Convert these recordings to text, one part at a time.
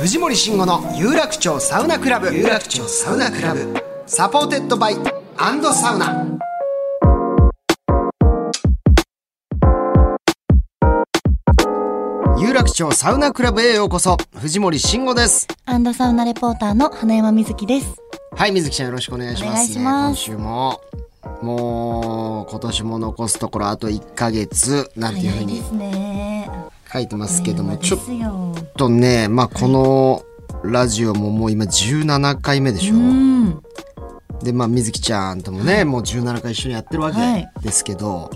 藤森慎吾の有楽町サウナクラブ。有楽町サウナクラブ。サポーテッドバイアンドサウナ。有楽町サウナクラブへようこそ。藤森慎吾です。アンドサウナレポーターの花山瑞希です。はい水木ちゃんよろしくお願いします、ね、ます今週ももう今年も残すところあと1ヶ月なんていうふうに。書いてますけどもちょっ。とねまあこのラジオももう今17回目でしょ、うん。でまあ水木ちゃんともね、もう17回一緒にやってるわはいけですけど、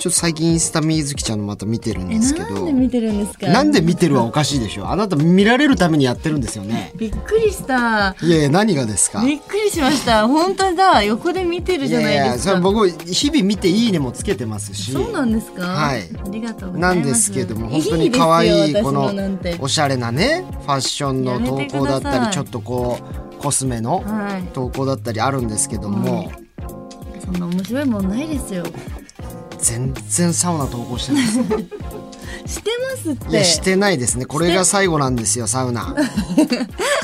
ちょっと最近インスタ水木ちゃんのまた見てるんえ、ですけどなんで見てるんですか？なんで見てるはおかしいでしょあなた見られるためにやってるんですよねびっくりした。いやいや何がですか？びっくりしました。本当だ。横で見てるじゃないやですか。それ僕日々見ていいねもつけてますしそうなんですか？はいありがとうございます。なんですけども本当に可愛いこの私なんておしゃれなねファッションの投稿だったりちょっとこうコスメのはい。投稿だったりあるんですけども、そんな面白いもんないですよ。全然サウナ投稿してないです してますって。いやしてないですね。これが最後なんですよサウナ。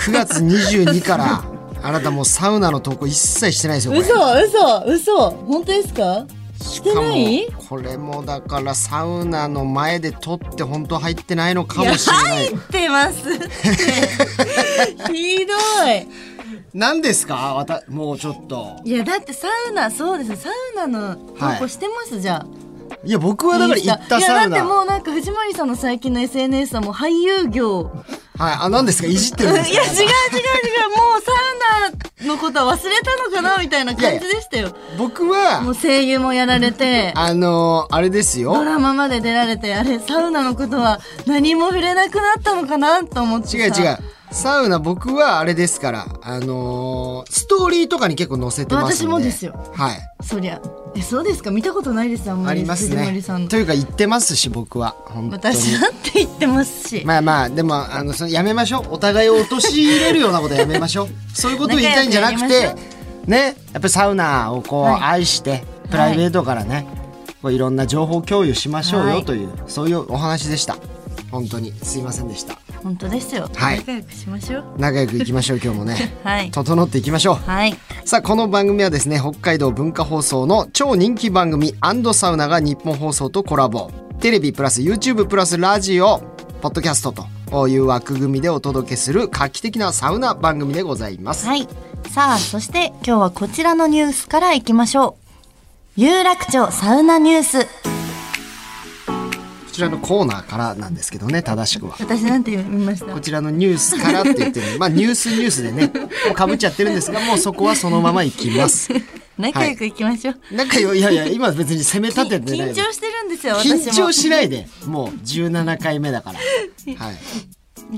9月22から あなたもうサウナの投稿一切してないですよ嘘嘘嘘。本当ですか？してない？これもだからサウナの前で撮って本当入ってないのかもしれない。入ってます ひどい何ですか？わたもうちょっと。いやだってサウナそうです。サウナの投稿してます、じゃあ。いや僕はだから行ったいやサウナ。だってもうなんか藤森さんの最近の SNS はもう俳優業。はい。あ何ですか？いじってるんですか？いや違う違う違う。もうサウナのことは忘れたのかなみたいな感じでしたよ。僕もはう声優もやられて。あのあれですよ。ドラマまで出られてあれサウナのことは何も触れなくなったのかなと思ってさ。違う違うサウナ僕はあれですからあのーストーリーとかに結構載せてます私もですよ。はい。そりゃえそうですか？見たことないですあんまり。ありますね。さんと。いうか言ってますし僕は。本当に。私だって言ってますし、まあまあでもあのそのやめましょう。お互いを陥れるようなことやめましょう。そういうことを言いたいんじゃなくてくねやっぱりサウナをこうはい。愛して、プライベートからねこういろんな情報共有しましょうはい。よという、そういうお話でした。本当に。すいませんでした本当ですよ、はい。仲良くしましょう。仲良くいきましょう今日もね。はい。整っていきましょう。はい。さあこの番組はですね北海道文化放送の超人気番組サウナが日本放送とコラボ。テレビプラス YouTube プラスラジオポッドキャストという枠組みでお届けする画期的なサウナ番組でございます、はい。さあそして今日はこちらのニュースからいきましょう。有楽町サウナニュース。こちらのコーナーからなんですけどね正しくは。私なんて言いました？こちらのニュースからって言ってるまあニュースニュースでねもうかぶっちゃってるんですがもうそこはそのままいきます。仲良くいきましょう、なんかよいやいや今別に攻め立ててない緊張してるんですよ私も。緊張しないで。もう17回目だから。はい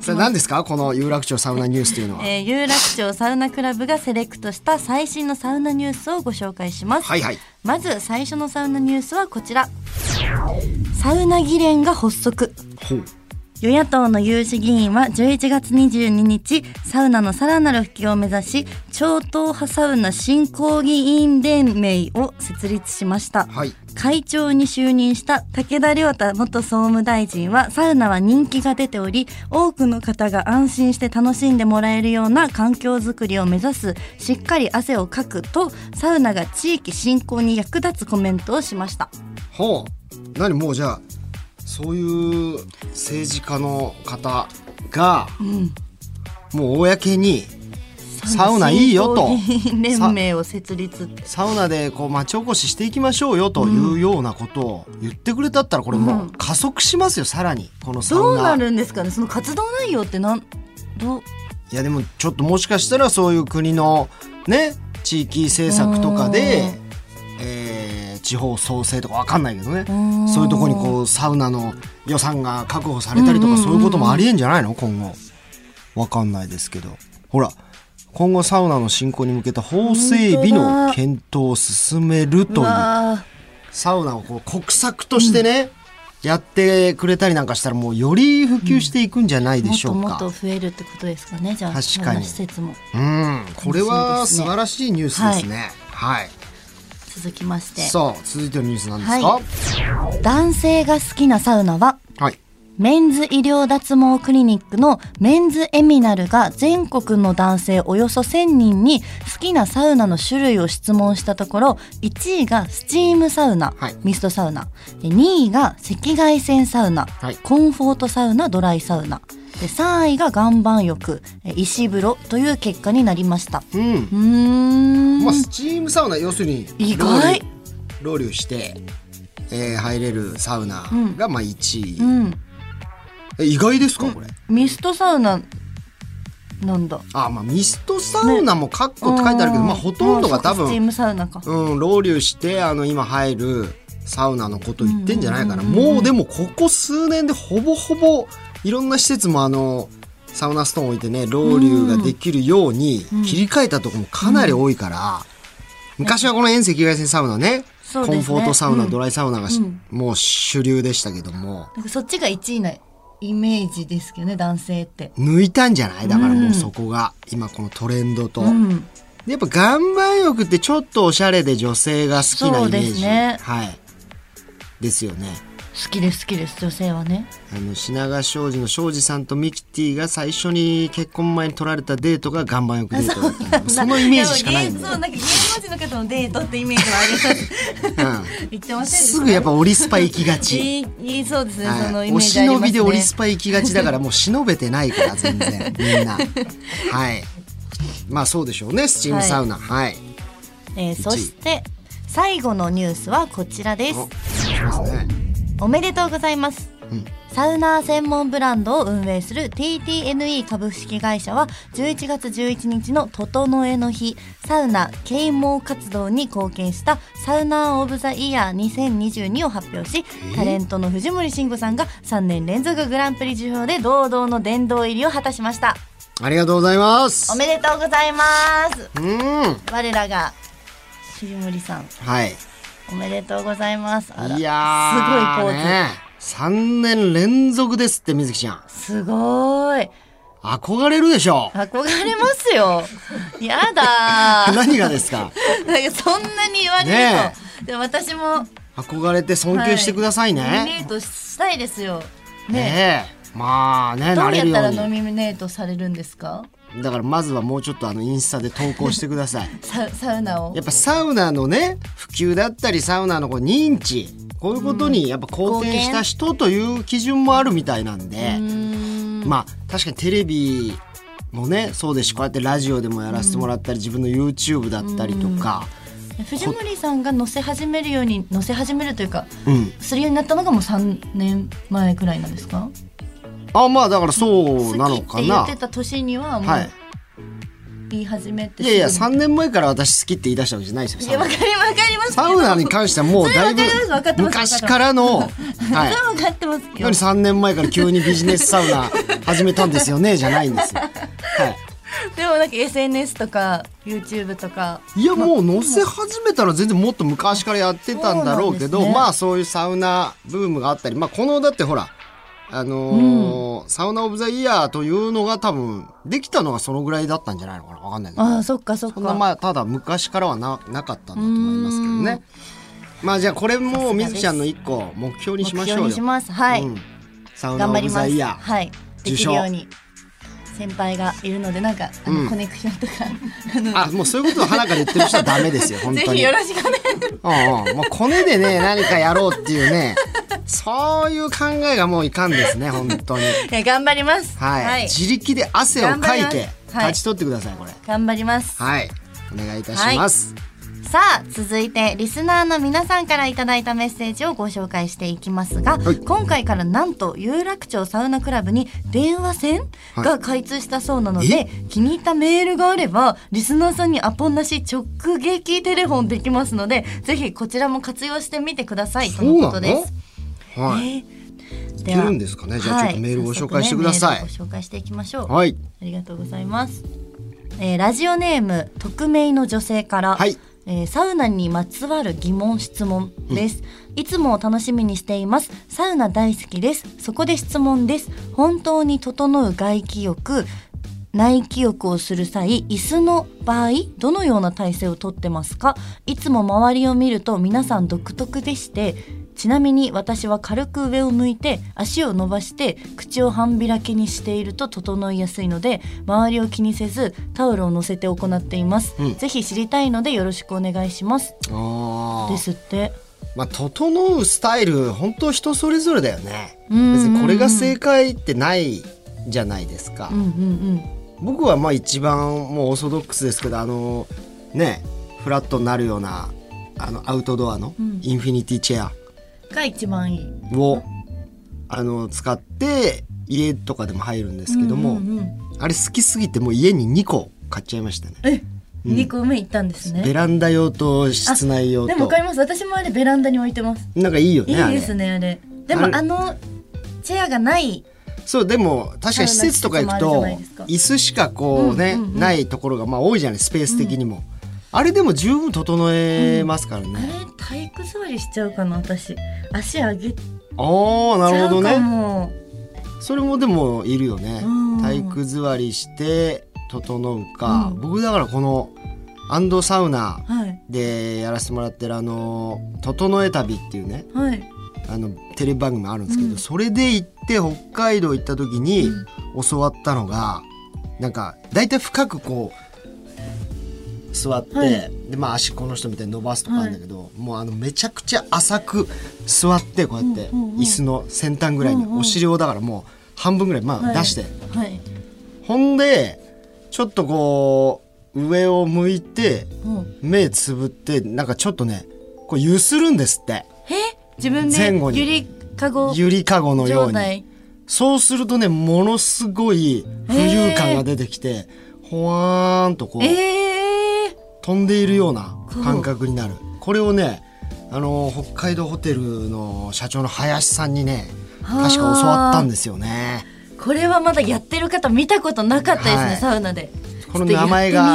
さあ何ですか？この有楽町サウナニュースというのは、えー有楽町サウナクラブがセレクトした最新のサウナニュースをご紹介します、はいはい。まず最初のサウナニュースはこちら。サウナ議連が発足。ほう与野党の有志議員は11月22日サウナのさらなる普及を目指し超党派サウナ振興議員連盟を設立しました。はい。会長に就任した武田良太元総務大臣はサウナは人気が出ており多くの方が安心して楽しんでもらえるような環境づくりを目指すしっかり汗をかくとサウナが地域振興に役立つコメントをしました。ほう。何？もうじゃあそういう政治家の方が、もう公にサウナいいよと。連盟を設立。サウナでこう町おこししていきましょうよというようなことを言ってくれたったらこれもう加速しますよさらに。このサウナ。どうなるんですかね？その活動内容ってなんどう？いやでもちょっともしかしたらそういう国のね地域政策とかで、えー地方創生とかわかんないけどね。ん。そういうとこにこうサウナの予算が確保されたりとかそういうこともありえんじゃないの？今後。わかんないですけど。ほら今後サウナの振興に向けた法整備の検討を進めるという。わサウナをこう国策としてね、やってくれたりなんかしたらもうより普及していくんじゃないでしょうか。ともっと増えるってことですかねじゃあ。確かに。施設も。うん、これは素晴らしいニュースですね。はい。続きまして。さあ、続いてのニュースなんですか？は男性が好きなサウナははい。メンズ医療脱毛クリニックのメンズエミナルが全国の男性およそ1000人に好きなサウナの種類を質問したところ1位がスチームサウナ、はい。ミストサウナ。で2位が赤外線サウナ、はい。コンフォートサウナドライサウナで3位が岩盤浴え石風呂という結果になりました。うん。うーん。まあ、スチームサウナ、要するに、意外。ロウリュして、えー入れるサウナが、まあ、1位、うん。え意外ですか、これ？ミストサウナなんだ。あ、まあ、ミストサウナもカッコって書いてあるけど、まあ、ほとんどが多分、スチームサウナか。うん、ロウリュして、あの、今入るサウナのこと言ってんじゃないかな。もうでも、ここ数年でほぼほぼ、いろんな施設もあの、サウナストーン置いてね、ロウリュができるように切り替えたとこもかなり多いから、昔はこの遠赤外線サウナね、コンフォートサウナ、うんドライサウナがもう主流でしたけども、なんかそっちが1位なイメージですけどね男性って。抜いたんじゃない？だからもうそこが、今このトレンドと。やっぱ岩盤浴ってちょっとおしゃれで女性が好きなイメージ。ねはい。ですよね。好きです好きです女性はね。あの品川庄司の庄司さんとミキティが最初に結婚前に取られたデートが岩盤浴デートだったんで そのイメージしかないんだそうなんか芸能人の方のデートってイメージはあります。うん、言ってませんすぐやっぱオリスパ行きがち、いいいいそうですね、そのはい、おイメージね。忍びでオリスパ行きがちだからもう忍べてないから全然みんなはいまあそうでしょうねスチームサウナはい、えーそして最後のニュースはこちらです。すねおめでとうございます。うん。サウナー専門ブランドを運営する TTNE 株式会社は11月11日の整えの日サウナ啓蒙活動に貢献したサウナーオブザイヤー2022を発表しタレントの藤森慎吾さんが3年連続グランプリ受賞で堂々の殿堂入りを果たしました。ありがとうございます。おめでとうございます。うん。我らが藤森さん。はいおめでとうございます。いやーすごいポーズ、ね3年連続ですって水木ちゃん。すごい。憧れるでしょ。憧れますよ。やだー。何がですか？なんかそんなに言われると、ねで私も。憧れて尊敬してくださいね、ノミネートしたいですよ。ねねえ。まあねどなうやったらノミネートされるんですか？だからまずはもうちょっとあのインスタで投稿してください。ササウナを。やっぱサウナのね普及だったりサウナのこう認知。こういうことにやっぱ貢献した人という基準もあるみたいなんで、まあ確かにテレビもねそうですしこうやってラジオでもやらせてもらったり、自分の YouTube だったりとか、藤森さんが載せ始めるように載せ始めるというかうん、するようになったのがもう3年前くらいなんですか？あまあだからそうなの好きかなって言ってた年にはもうはい。言い始めていやいやすぐ3年前から私好きって言い出したわけじゃないですよいやわかりわかります。サウナに関してはもうだいぶ昔からの、は分かってますよ。何3年前から急にビジネスサウナ始めたんですよねじゃないんですよ。はい。でもなんか SNS とか YouTube とか。いやもう載せ始めたら全然もっと昔からやってたんだろうけどね。まあそういうサウナブームがあったりまあこのだってほらあのーサウナオブザイヤーというのが多分できたのがそのぐらいだったんじゃないのかな。わかんないけど。ああそっかそっそんなかまあただ昔からはななかったんだと思いますけどね。まあじゃあこれもみずきちゃんの一個目標にしましょうよ。目標にします。はい、うん。サウナオブ頑張ります。ザイヤーはいできるように先輩がいるのでなんかあの、うん。コネクションとかあもうそういうことを鼻から言ってる人はダメですよ本当に。ぜひよろしくお願いしうんうん、もうコネでね何かやろうっていうねそういう考えがもういかんですね 本当に。頑張ります。はい、自力で汗をかいて勝ち取ってくださいこれ。頑張ります。はい。お願いいたします、さあ続いてリスナーの皆さんからいただいたメッセージをご紹介していきますが、はい。今回からなんと有楽町サウナクラブに電話線が開通したそうなので、気に入ったメールがあればリスナーさんにアポなし直撃テレフォンできますのでぜひこちらも活用してみてください。とのことです。はい。えーいけるんですかね？じゃあちょっとメールご紹介してください。ご紹介していきましょう。はい。ありがとうございます。えーラジオネーム匿名の女性から、はいえーサウナにまつわる疑問質問です、いつも楽しみにしていますサウナ大好きですそこで質問です本当に整う外気浴内気浴をする際椅子の場合どのような体勢をとってますか？いつも周りを見ると皆さん独特でしてちなみに私は軽く上を向いて足を伸ばして口を半開きにしていると整いやすいので周りを気にせずタオルを乗せて行っています、うん。ぜひ知りたいのでよろしくお願いします。ああ。ですって。まあ整うスタイル本当人それぞれだよね。うんうんにこれが正解ってないじゃないですか。うんうん僕はまあ一番もうオーソドックスですけどあのねフラットになるようなあのアウトドアのうん。インフィニティチェア。うんが一番いい。を、あの使って家とかでも入るんですけども、うんうんうん。あれ好きすぎてもう家に2個買っちゃいましたね。え、二個目行ったんですね。ベランダ用と室内用と。でもわかります。私もあれベランダに置いてます。なんかいいよいねあれ。いですねあれ。でもあのチェアがない。そうでも確かに施設とか行くと椅子しかこうね、うんうんうん。ないところがまあ多いじゃないスペース的にも、あれでも十分整えますからあれね、体育座りしちゃうかな私。足上げちああなるほどね。も。それもでもいるよね、うん。体育座りして整うか、うん。僕だからこのアンドサウナはい。でやらせてもらってるあの「整え旅」っていうね。はい。あのテレビ番組あるんですけど、うん。それで行って北海道行った時に教わったのが、なんか大体深くこう座って、はい。でまあ足この人みたいに伸ばすとかあるんだけど、もうあのめちゃくちゃ浅く座ってこうやって、椅子の先端ぐらいに、お尻をだからもう半分ぐらいまあはい。出して、はい。ほんでちょっとこう上を向いてうん。目つぶってなんかちょっとねこう揺するんですって。え？自分で前後に。ゆりかご？ゆりかごのように。そうするとね、ものすごい浮遊感が出てきて、ほわーんとこう、ええ飛んでいるような感覚になる。これをね、あの、北海道ホテルの社長の林さんにね、確か教わったんですよね。これはまだやってる方見たことなかったですね、はい。サウナで。この名前が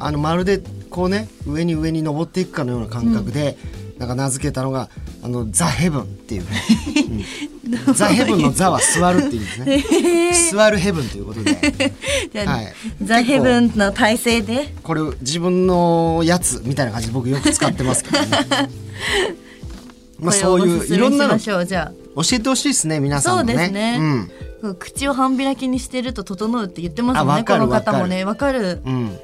あのまるでこうね上に上に登っていくかのような感覚で、なんか名付けたのがあのザヘブンっていうね、うん ザヘブンのザは座るっていうんですね。座るヘブンということで。はい。ザ・ヘブンの体勢で。これ自分のやつみたいな感じで僕よく使ってますけどね。まあそういういろんなの教えてほしいですね皆さんもね。そうですね。うん。あ口を半開きにしてると整うって言ってますもんねこの方もね。わかる。うん。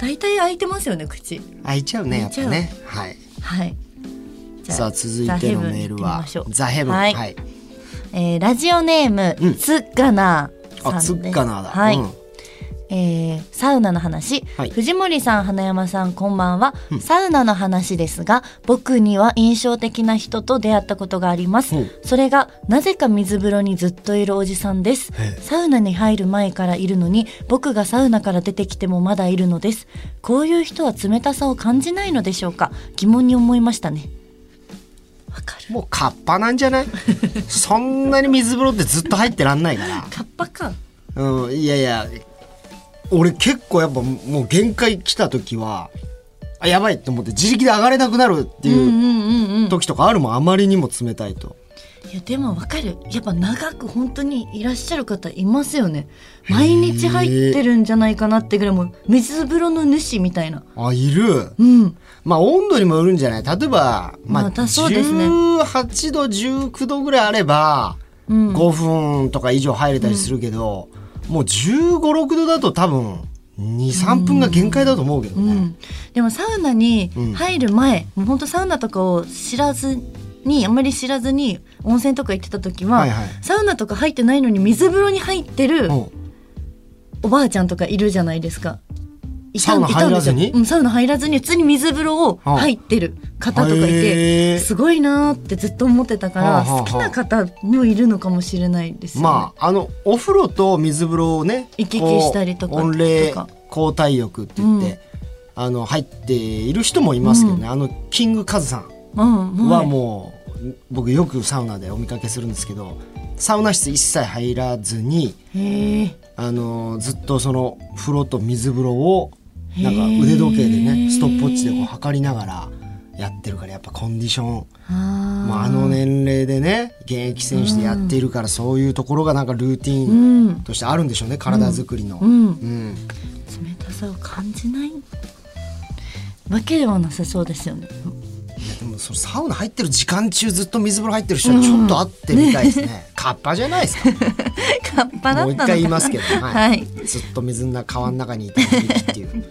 大体開いてますよね口。開いちゃうねやっぱね。はい。はいさあ続いてのメールはザヘブン。ははい。い、えーラジオネーム、うん。つっがなさんあです。つっかなだ。はい、うん。えーサウナの話、はい。藤森さん花山さんこんばんは、サウナの話ですが僕には印象的な人と出会ったことがあります、う。んそれがなぜか水風呂にずっといるおじさんです。サウナに入る前からいるのに僕がサウナから出てきてもまだいるのです。こういう人は冷たさを感じないのでしょうか？疑問に思いましたねもうカッパなんじゃない？そんなに水風呂ってずっと入ってらんないから。カッパか。うん、いやいや俺結構やっぱもう限界来た時はあやばいって思って自力で上がれなくなるっていう時とかあるもん。あまりにも冷たいといやでもわかる。やっぱ長く本当にいらっしゃる方いますよね。毎日入ってるんじゃないかなってぐらいもう水風呂の主みたいな。あいる。うん。まあ温度にもよるんじゃない？例えば、まあ、またそうですね。18度19度ぐらいあればうん。5分とか以上入れたりするけど、もう1 5六6度だと多分23分が限界だと思うけどね、うん、でもサウナに入る前、もう本当サウナとかを知らずにあんまり知らずに温泉とか行ってた時は、はいはい。サウナとか入ってないのに水風呂に入ってるう。んおばあちゃんとかいるじゃないですか。いサウナいたんですよ。入らずに？うん、サウナ入らずに普通に水風呂を入ってる方とかいへてーすごいなーってずっと思ってたから、好きな方もいるのかもしれないですよね。まああのお風呂と水風呂をね行き来したりとか温冷交代浴って言って、あの入っている人もいますけどね、あのキングカズさんうん、はもう、僕よくサウナでお見かけするんですけどサウナ室一切入らずにあのずっとその風呂と水風呂をなんか腕時計でねストップウォッチでこう測りながらやってるからやっぱコンディション。あまあ、あの年齢でね現役選手でやっているから、そういうところがなんかルーティうンん。としてあるんでしょうね、体作りの。うん。うん。冷たさを感じないわけではなさそうですよね。でもそのサウナ入ってる時間中ずっと水風呂入ってる人はちょっと会ってみたいですね。カッパじゃないですか。カッパだもう一回言いますけど、はいはいずっと水の中川の中にいたっていう。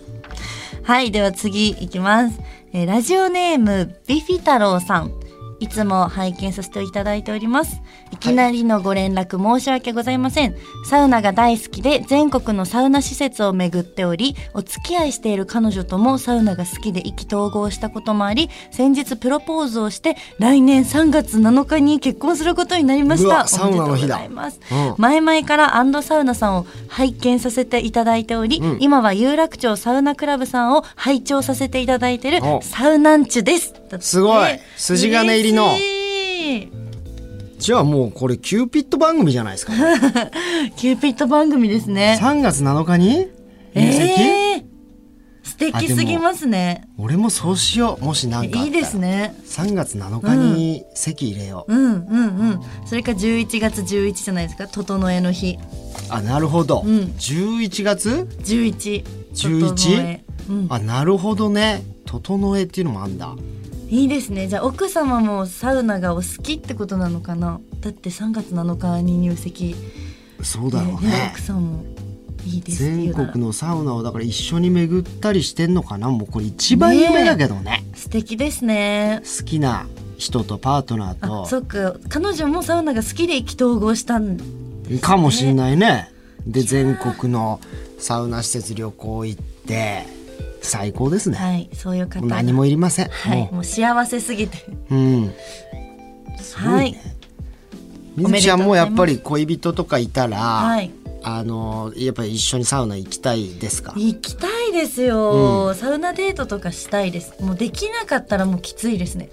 はい、では次いきます。えーラジオネーム、ビフィ太郎さん。いつも拝見させていただいております。いきなりのご連絡申し訳ございません。サウナが大好きで全国のサウナ施設を巡っており、お付き合いしている彼女ともサウナが好きで意気投合したこともあり、先日プロポーズをして来年3月7日に結婚することになりました。サウナの日だ。うん。前々からアンドサウナさんを拝見させていただいており、うん。今は有楽町サウナクラブさんを拝聴させていただいているお。サウナンチュです。すごい。筋金入りのじゃあもうこれキューピッド番組じゃないですか。キューピッド番組ですね。3月7日に？入籍、えー、素敵すぎますね。俺もそうしよう。もし何かいいですね。3月7日に籍入れよう。うんうんうん。それか11月11じゃないですか？整えの日。あなるほど、ん11月？11。11整えうん。あなるほどね整えっていうのもあんだいいですね。じゃあ奥様もサウナがお好きってことなのかな？だって3月7日に入籍。そうだろうねね奥さんもいいです全国のサウナをだから一緒に巡ったりしてんのかな？もうこれ一番夢だけどね素敵ですね。好きな人とパートナーあ、とそっか。彼女もサウナが好きで意気投合したん。かもしんないねで全国のサウナ施設旅行行って最高ですね、はい、そういう方が。何もいりません、はい、ももう幸せすぎて。ううんすごはいいね、水木ちゃんもやっぱり恋人とかいたら、はい。あのやっぱり一緒にサウナ行きたいですか？行きたいですよ、サウナデートとかしたいです。もうできなかったらもうきついですね。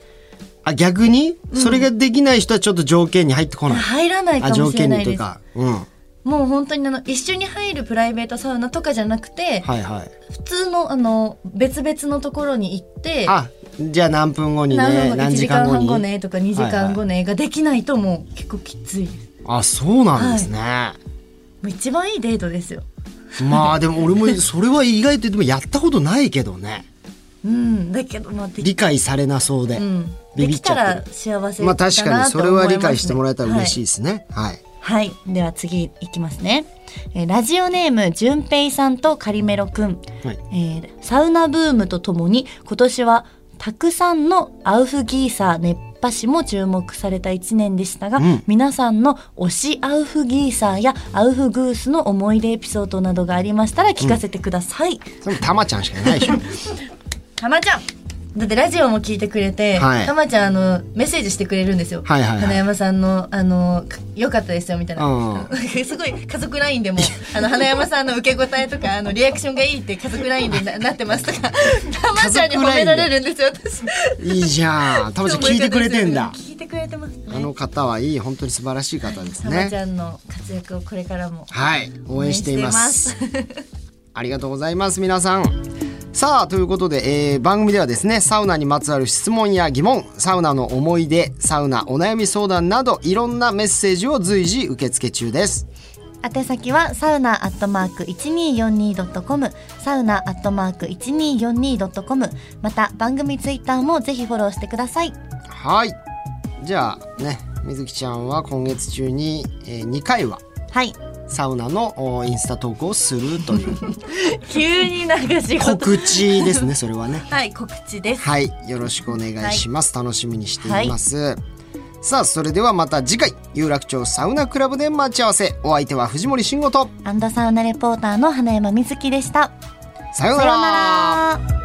あ逆に？それができない人はちょっと条件に入ってこない、入らないかもあ条件しれないです。にというか。うんもう本当にあの一緒に入るプライベートサウナとかじゃなくて、はいはい。普通のあの別々のところに行って、あじゃあ何分後に1ね何時時間間後に？半後ねとか2時間後ねができないともう結構きつい。です。あそうなんですね、もう一番いいデートですよ。まあでも俺も それは意外とでもやったことないけどね。うん、だけどまあ理解されなそうで、うん、ビビっちゃできたら幸せだなまあ確かにそれは理解してもらえたら嬉しいい、ですね。はい、はい、はい。では次いきますね、えーラジオネームじゅんぺいさんとカリメロくん、はい。えーサウナブームとともに今年はたくさんのアウフギーサー熱波師も注目された1年でしたが、うん。皆さんの推しアウフギーサーやアウフグースの思い出エピソードなどがありましたら聞かせてください。それもたまちゃんしかいないでしょ。たまちゃんだってラジオも聞いてくれて、はい。たまちゃんあのメッセージしてくれるんですよ。はいはいはい。花山さんのあのか良かったですよみたいな。う すごい家族ラインでもあの花山さんの受け答えとかあのリアクションがいいって家族ラインでななってますとか たまちゃんに褒められるんですよ私。いいじゃん。たまちゃん聞いてくれてんだ。聞いてくれてますね。あの方はいい本当に素晴らしい方ですたまちねゃんの活躍をこれからも。はい応援しています。ありがとうございます皆さんさあということで、えー番組ではですねサウナにまつわる質問や疑問サウナの思い出サウナお悩み相談などいろんなメッセージを随時受付中です。宛先はサウナアットマーク 1242.com サウナアットマーク 1242.com また番組ツイッターもぜひフォローしてください。はい。じゃあね水木ちゃんは今月中に、え2回は？はいサウナのおインスタ投稿をするという。急になんか仕事。告知ですねそれはね。はい告知です。はいよろしくお願いします、楽しみにしています、さあそれではまた次回有楽町サウナクラブで待ち合わせ。お相手は藤森慎吾と。アンドサウナレポーターの花山瑞希でした。さようなら。さようなら